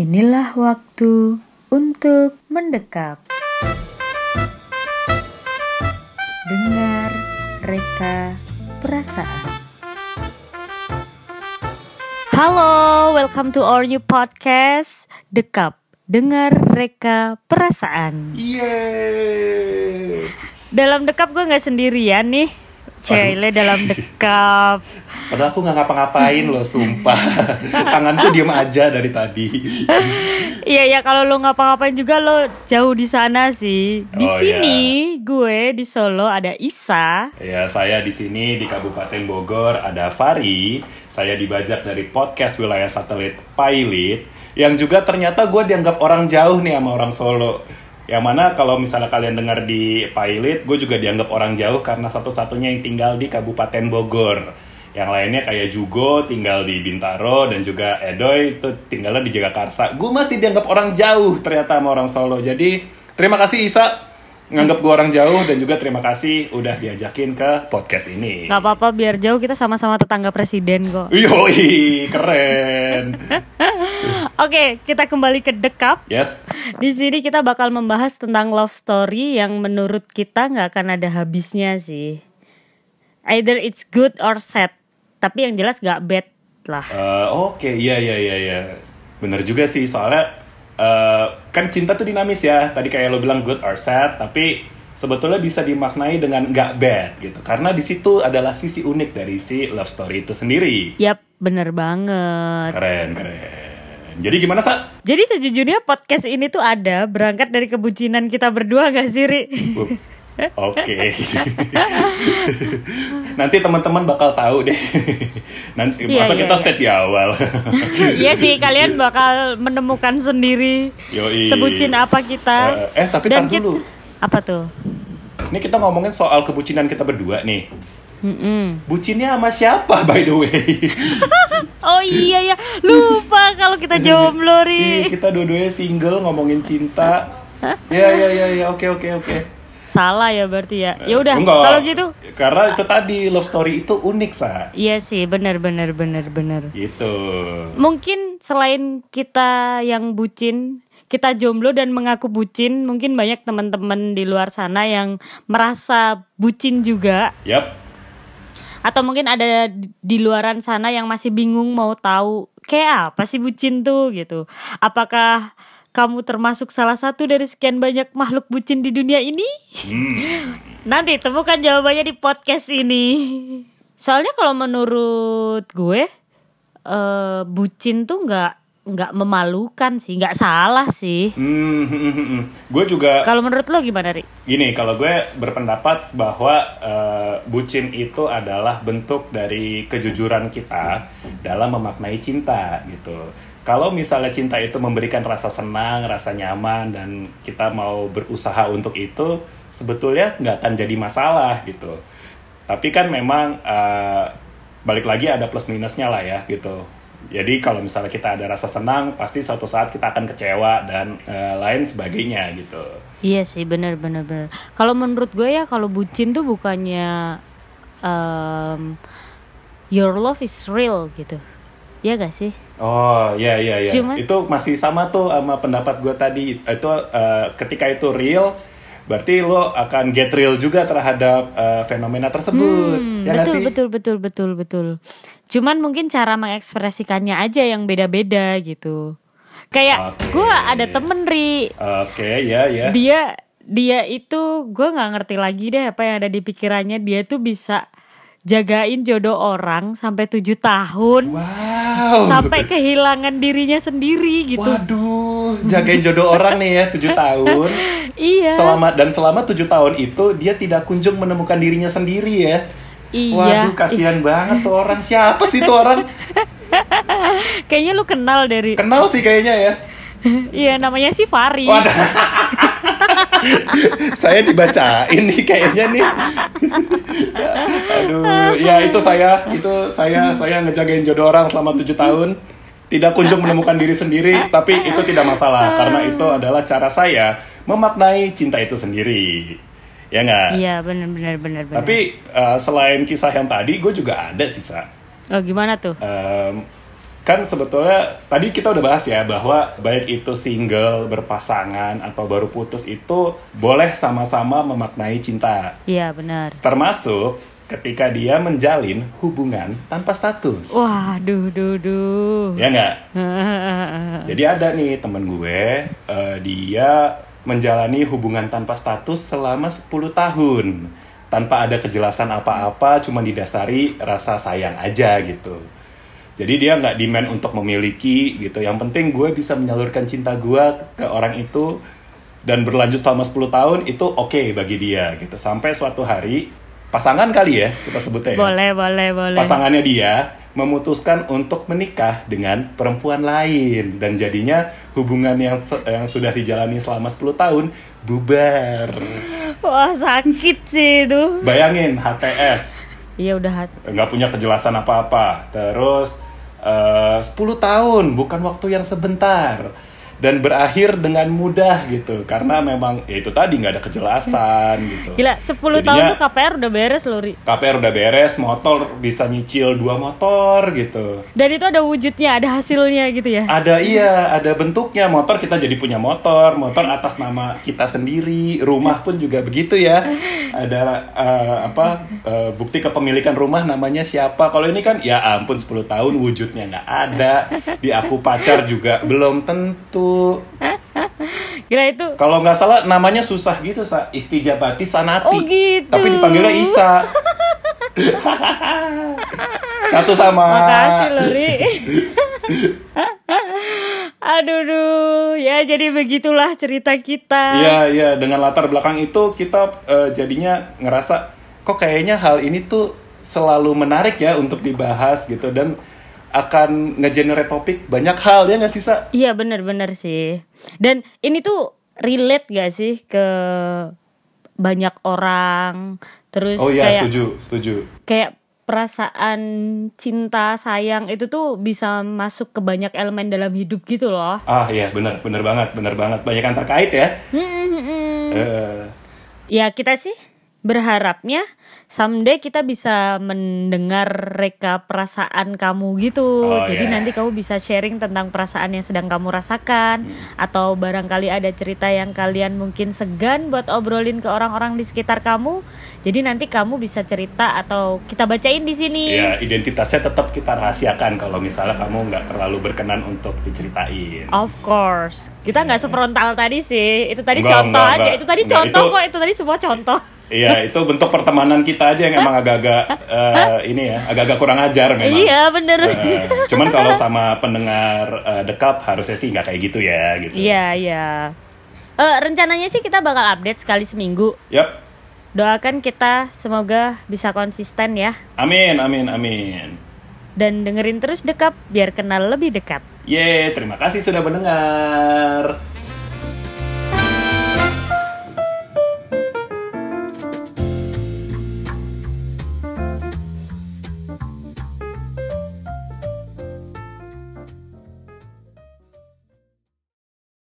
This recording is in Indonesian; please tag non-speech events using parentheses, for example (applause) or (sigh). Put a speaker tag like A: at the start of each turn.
A: Inilah waktu untuk mendekap. Dengar reka perasaan. Halo, welcome to our new podcast Dekap. Dengar reka perasaan.
B: Yeay.
A: Dalam dekap gue nggak sendirian nih. Cele dalam dekap. (laughs)
B: Padahal aku nggak ngapa-ngapain loh, sumpah. (laughs) Tanganku diem aja dari tadi. (laughs)
A: Iya ya kalau lo ngapa-ngapain juga lo jauh di sana sih. Di
B: Oh,
A: sini gue di Solo ada Isa.
B: Ya, saya di sini di Kabupaten Bogor ada Fari. Saya dibajak dari podcast wilayah satelit Pilot yang juga ternyata gue dianggap orang jauh nih sama orang Solo. Yang mana kalau misalnya kalian dengar di Pilot, gue juga dianggap orang jauh karena satu-satunya yang tinggal di Kabupaten Bogor. Yang lainnya kayak Jugo tinggal di Bintaro dan juga Edoy itu tinggalnya di Jagakarsa. Gue masih dianggap orang jauh ternyata sama orang Solo. Jadi terima kasih Isa nganggap gue orang jauh dan juga terima kasih udah diajakin ke podcast ini.
A: Gak apa-apa biar jauh kita sama-sama tetangga presiden kok.
B: Yoi, keren. (laughs)
A: Oke, kita kembali ke dekap.
B: Yes.
A: Di sini kita bakal membahas tentang love story yang menurut kita nggak akan ada habisnya sih. Either it's good or sad. Tapi yang jelas gak bad lah.
B: Eh, Oke, iya iya iya iya. Bener juga sih soalnya eh, kan cinta tuh dinamis ya. Tadi kayak lo bilang good or sad, tapi sebetulnya bisa dimaknai dengan nggak bad gitu. Karena di situ adalah sisi unik dari si love story itu sendiri.
A: Yap, bener banget.
B: Keren keren. Jadi gimana sa?
A: Jadi sejujurnya podcast ini tuh ada berangkat dari kebucinan kita berdua gak sih, Ri?
B: Uh, Oke. Nanti teman-teman bakal tahu deh. Nanti
A: Iya,
B: masa
A: iya,
B: kita
A: iya.
B: state di awal.
A: Iya sih, kalian bakal menemukan sendiri
B: Yoi.
A: sebucin apa kita.
B: Eh, eh, tapi
A: Dan
B: tar dulu.
A: Apa tuh?
B: Ini kita ngomongin soal kebucinan kita berdua nih.
A: Mm-mm.
B: Bucinnya sama siapa by the way? (laughs)
A: Oh iya ya, lupa kalau kita jomblo,
B: Ih,
A: Ri.
B: kita dua-duanya single ngomongin cinta. Ya ya ya ya oke oke oke.
A: Salah ya berarti ya. Ya udah, kalau gitu.
B: Karena itu tadi love story itu unik sa.
A: Iya sih, benar benar benar benar.
B: Gitu.
A: Mungkin selain kita yang bucin, kita jomblo dan mengaku bucin, mungkin banyak teman-teman di luar sana yang merasa bucin juga
B: Yap.
A: atau mungkin ada di- di luaran sana yang masih bingung mau tahu kayak apa sih bucin tuh gitu. Apakah kamu termasuk salah satu dari sekian banyak makhluk bucin di dunia ini?
B: Hmm. (laughs)
A: Nanti temukan jawabannya di podcast ini. Soalnya kalau menurut gue eh bucin tuh nggak nggak memalukan sih, nggak salah sih.
B: Hmm, hmm, hmm, hmm. Gue juga
A: Kalau menurut lo gimana, Ri?
B: Gini, kalau gue berpendapat bahwa eh, bucin itu adalah bentuk dari kejujuran kita dalam memaknai cinta gitu. Kalau misalnya cinta itu memberikan rasa senang, rasa nyaman, dan kita mau berusaha untuk itu, sebetulnya nggak akan jadi masalah gitu. Tapi kan memang eh, balik lagi ada plus minusnya lah ya gitu. Jadi kalau misalnya kita ada rasa senang, pasti suatu saat kita akan kecewa dan eh, lain sebagainya gitu.
A: Iya sih, benar benar benar. Kalau menurut gue ya kalau bucin tuh bukannya em, your love is real gitu. Ya gak sih?
B: Oh iya iya iya.
A: Cuman-
B: Itu masih sama tuh sama pendapat gue tadi. Itu eh, ketika itu real, berarti lo akan get real juga terhadap eh, fenomena tersebut.
A: Hmm,
B: ya
A: betul
B: sih?
A: betul betul betul betul. Cuman mungkin cara mengekspresikannya aja yang beda-beda gitu. Kayak
B: Oke.
A: gue ada temen Ri,
B: Oke ya ya.
A: dia dia itu gue nggak ngerti lagi deh apa yang ada di pikirannya dia tuh bisa jagain jodoh orang sampai tujuh tahun
B: Wow.
A: sampai kehilangan dirinya sendiri gitu
B: Waduh, jagain jodoh orang nih ya tujuh tahun. (laughs)
A: iya
B: Selama dan selama tujuh tahun itu dia tidak kunjung menemukan dirinya sendiri ya.
A: Iya
B: Waduh, kasihan banget tuh orang. Siapa sih tuh orang? (laughs)
A: kayaknya lu kenal dari
B: Kenal sih kayaknya ya.
A: iya namanya si Fari
B: Waduh. (laughs) saya dibacain nih kayaknya nih. (laughs) Aduh, ya itu saya, itu saya, saya ngejagain jodoh orang selama tujuh tahun. Tidak kunjung menemukan diri sendiri, tapi itu tidak masalah karena itu adalah cara saya memaknai cinta itu sendiri. Ya nggak?
A: iya benar benar
B: Tapi eh, selain kisah yang tadi, gue juga ada sih, Sa.
A: oh gimana tuh
B: Em, kan sebetulnya tadi kita udah bahas ya bahwa baik itu single, berpasangan atau baru putus itu boleh sama-sama memaknai cinta.
A: Iya benar.
B: Termasuk ketika dia menjalin hubungan tanpa status.
A: Wah, duh, duh, duh.
B: Ya nggak? (laughs) Jadi ada nih temen gue, eh, dia menjalani hubungan tanpa status selama 10 tahun. Tanpa ada kejelasan apa-apa, cuma didasari rasa sayang aja gitu. Jadi dia nggak demand untuk memiliki gitu. Yang penting gue bisa menyalurkan cinta gue ke orang itu dan berlanjut selama 10 tahun itu oke bagi dia gitu. Sampai suatu hari pasangan kali ya kita sebutnya ya
A: boleh, boleh, boleh.
B: pasangannya dia memutuskan untuk menikah dengan perempuan lain dan jadinya hubungan yang yang sudah dijalani selama 10 tahun bubar.
A: Wah, sakit sih itu.
B: Bayangin HTS
A: Iya udah
B: nggak punya kejelasan apa-apa. Terus eh, 10 tahun bukan waktu yang sebentar dan berakhir dengan mudah gitu karena memang ya itu tadi nggak ada kejelasan gitu.
A: Gila, 10 tahun
B: Jadinya-
A: tuh KPR udah beres loh, Ri.
B: KPR udah beres, motor bisa nyicil dua motor gitu.
A: Dan itu ada wujudnya, ada hasilnya gitu ya.
B: Ada iya, ada bentuknya. Motor kita jadi punya motor, motor atas nama kita sendiri. Rumah pun juga begitu ya. Ada eh, apa eh, bukti kepemilikan rumah namanya siapa. Kalau ini kan ya ampun 10 tahun wujudnya nggak ada. Di aku pacar juga belum tentu. (laughs)
A: Gila itu.
B: Kalau nggak salah namanya susah gitu sa Istijabati Sanati.
A: Oh, gitu.
B: Tapi dipanggilnya Isa. (laughs) Satu sama.
A: Makasih loh, Ri. (laughs) Aduh, duh. ya jadi begitulah cerita kita.
B: Iya iya dengan latar belakang itu kita eh, jadinya ngerasa kok kayaknya hal ini tuh selalu menarik ya untuk dibahas gitu dan akan ngegenerate topik banyak hal ya nggak sih sa?
A: Iya bener-bener sih. Dan ini tuh relate gak sih ke banyak orang. Terus
B: Oh iya
A: kayak
B: setuju setuju.
A: kayak perasaan cinta sayang itu tuh bisa masuk ke banyak elemen dalam hidup gitu loh.
B: Ah iya benar benar banget benar banget banyak yang terkait ya. Eh,
A: Ya kita sih berharapnya someday kita bisa mendengar reka perasaan kamu gitu.
B: Oh,
A: Jadi
B: yes.
A: nanti kamu bisa sharing tentang perasaan yang sedang kamu rasakan atau barangkali ada cerita yang kalian mungkin segan buat obrolin ke orang-orang di sekitar kamu. Jadi nanti kamu bisa cerita atau kita bacain di sini.
B: ya identitasnya tetap kita rahasiakan kalau misalnya kamu nggak terlalu berkenan untuk diceritain.
A: Of course. Kita nggak sefrontal tadi sih. Itu tadi
B: Enggak,
A: contoh
B: enggak,
A: aja.
B: enggak.
A: Itu tadi
B: Enggak,
A: contoh
B: itu-
A: kok. Itu tadi semua contoh.
B: Iya itu bentuk pertemanan kita aja yang emang agak-agak eh, ini ya agak-agak kurang ajar memang.
A: Iya bener.
B: Eh, cuman kalau sama pendengar eh, dekap harusnya sih nggak kayak gitu ya gitu.
A: Iya iya. Eh rencananya sih kita bakal update sekali seminggu.
B: Yap.
A: Doakan kita semoga bisa konsisten ya.
B: Amin, amin, amin.
A: Dan dengerin terus dekap biar kenal lebih dekat.
B: Yeay, terima kasih sudah mendengar.